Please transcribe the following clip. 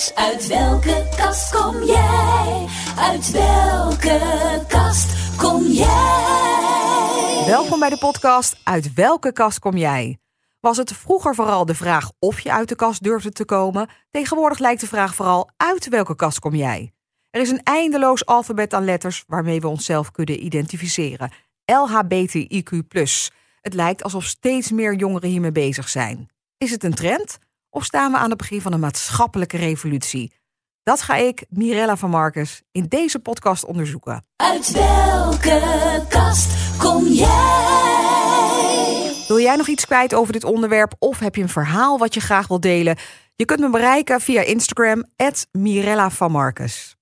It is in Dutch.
Uit welke kast kom jij? Uit welke kast kom jij? Welkom bij de podcast Uit welke kast kom jij? Was het vroeger vooral de vraag of je uit de kast durfde te komen? Tegenwoordig lijkt de vraag vooral uit welke kast kom jij? Er is een eindeloos alfabet aan letters waarmee we onszelf kunnen identificeren. LHBTIQ+. Het lijkt alsof steeds meer jongeren hiermee bezig zijn. Is het een trend? Of staan we aan het begin van een maatschappelijke revolutie? Dat ga ik, Mirella van Marcus, in deze podcast onderzoeken. Uit welke kast kom jij? Wil jij nog iets kwijt over dit onderwerp of heb je een verhaal wat je graag wilt delen? Je kunt me bereiken via Instagram, Mirella van Marcus.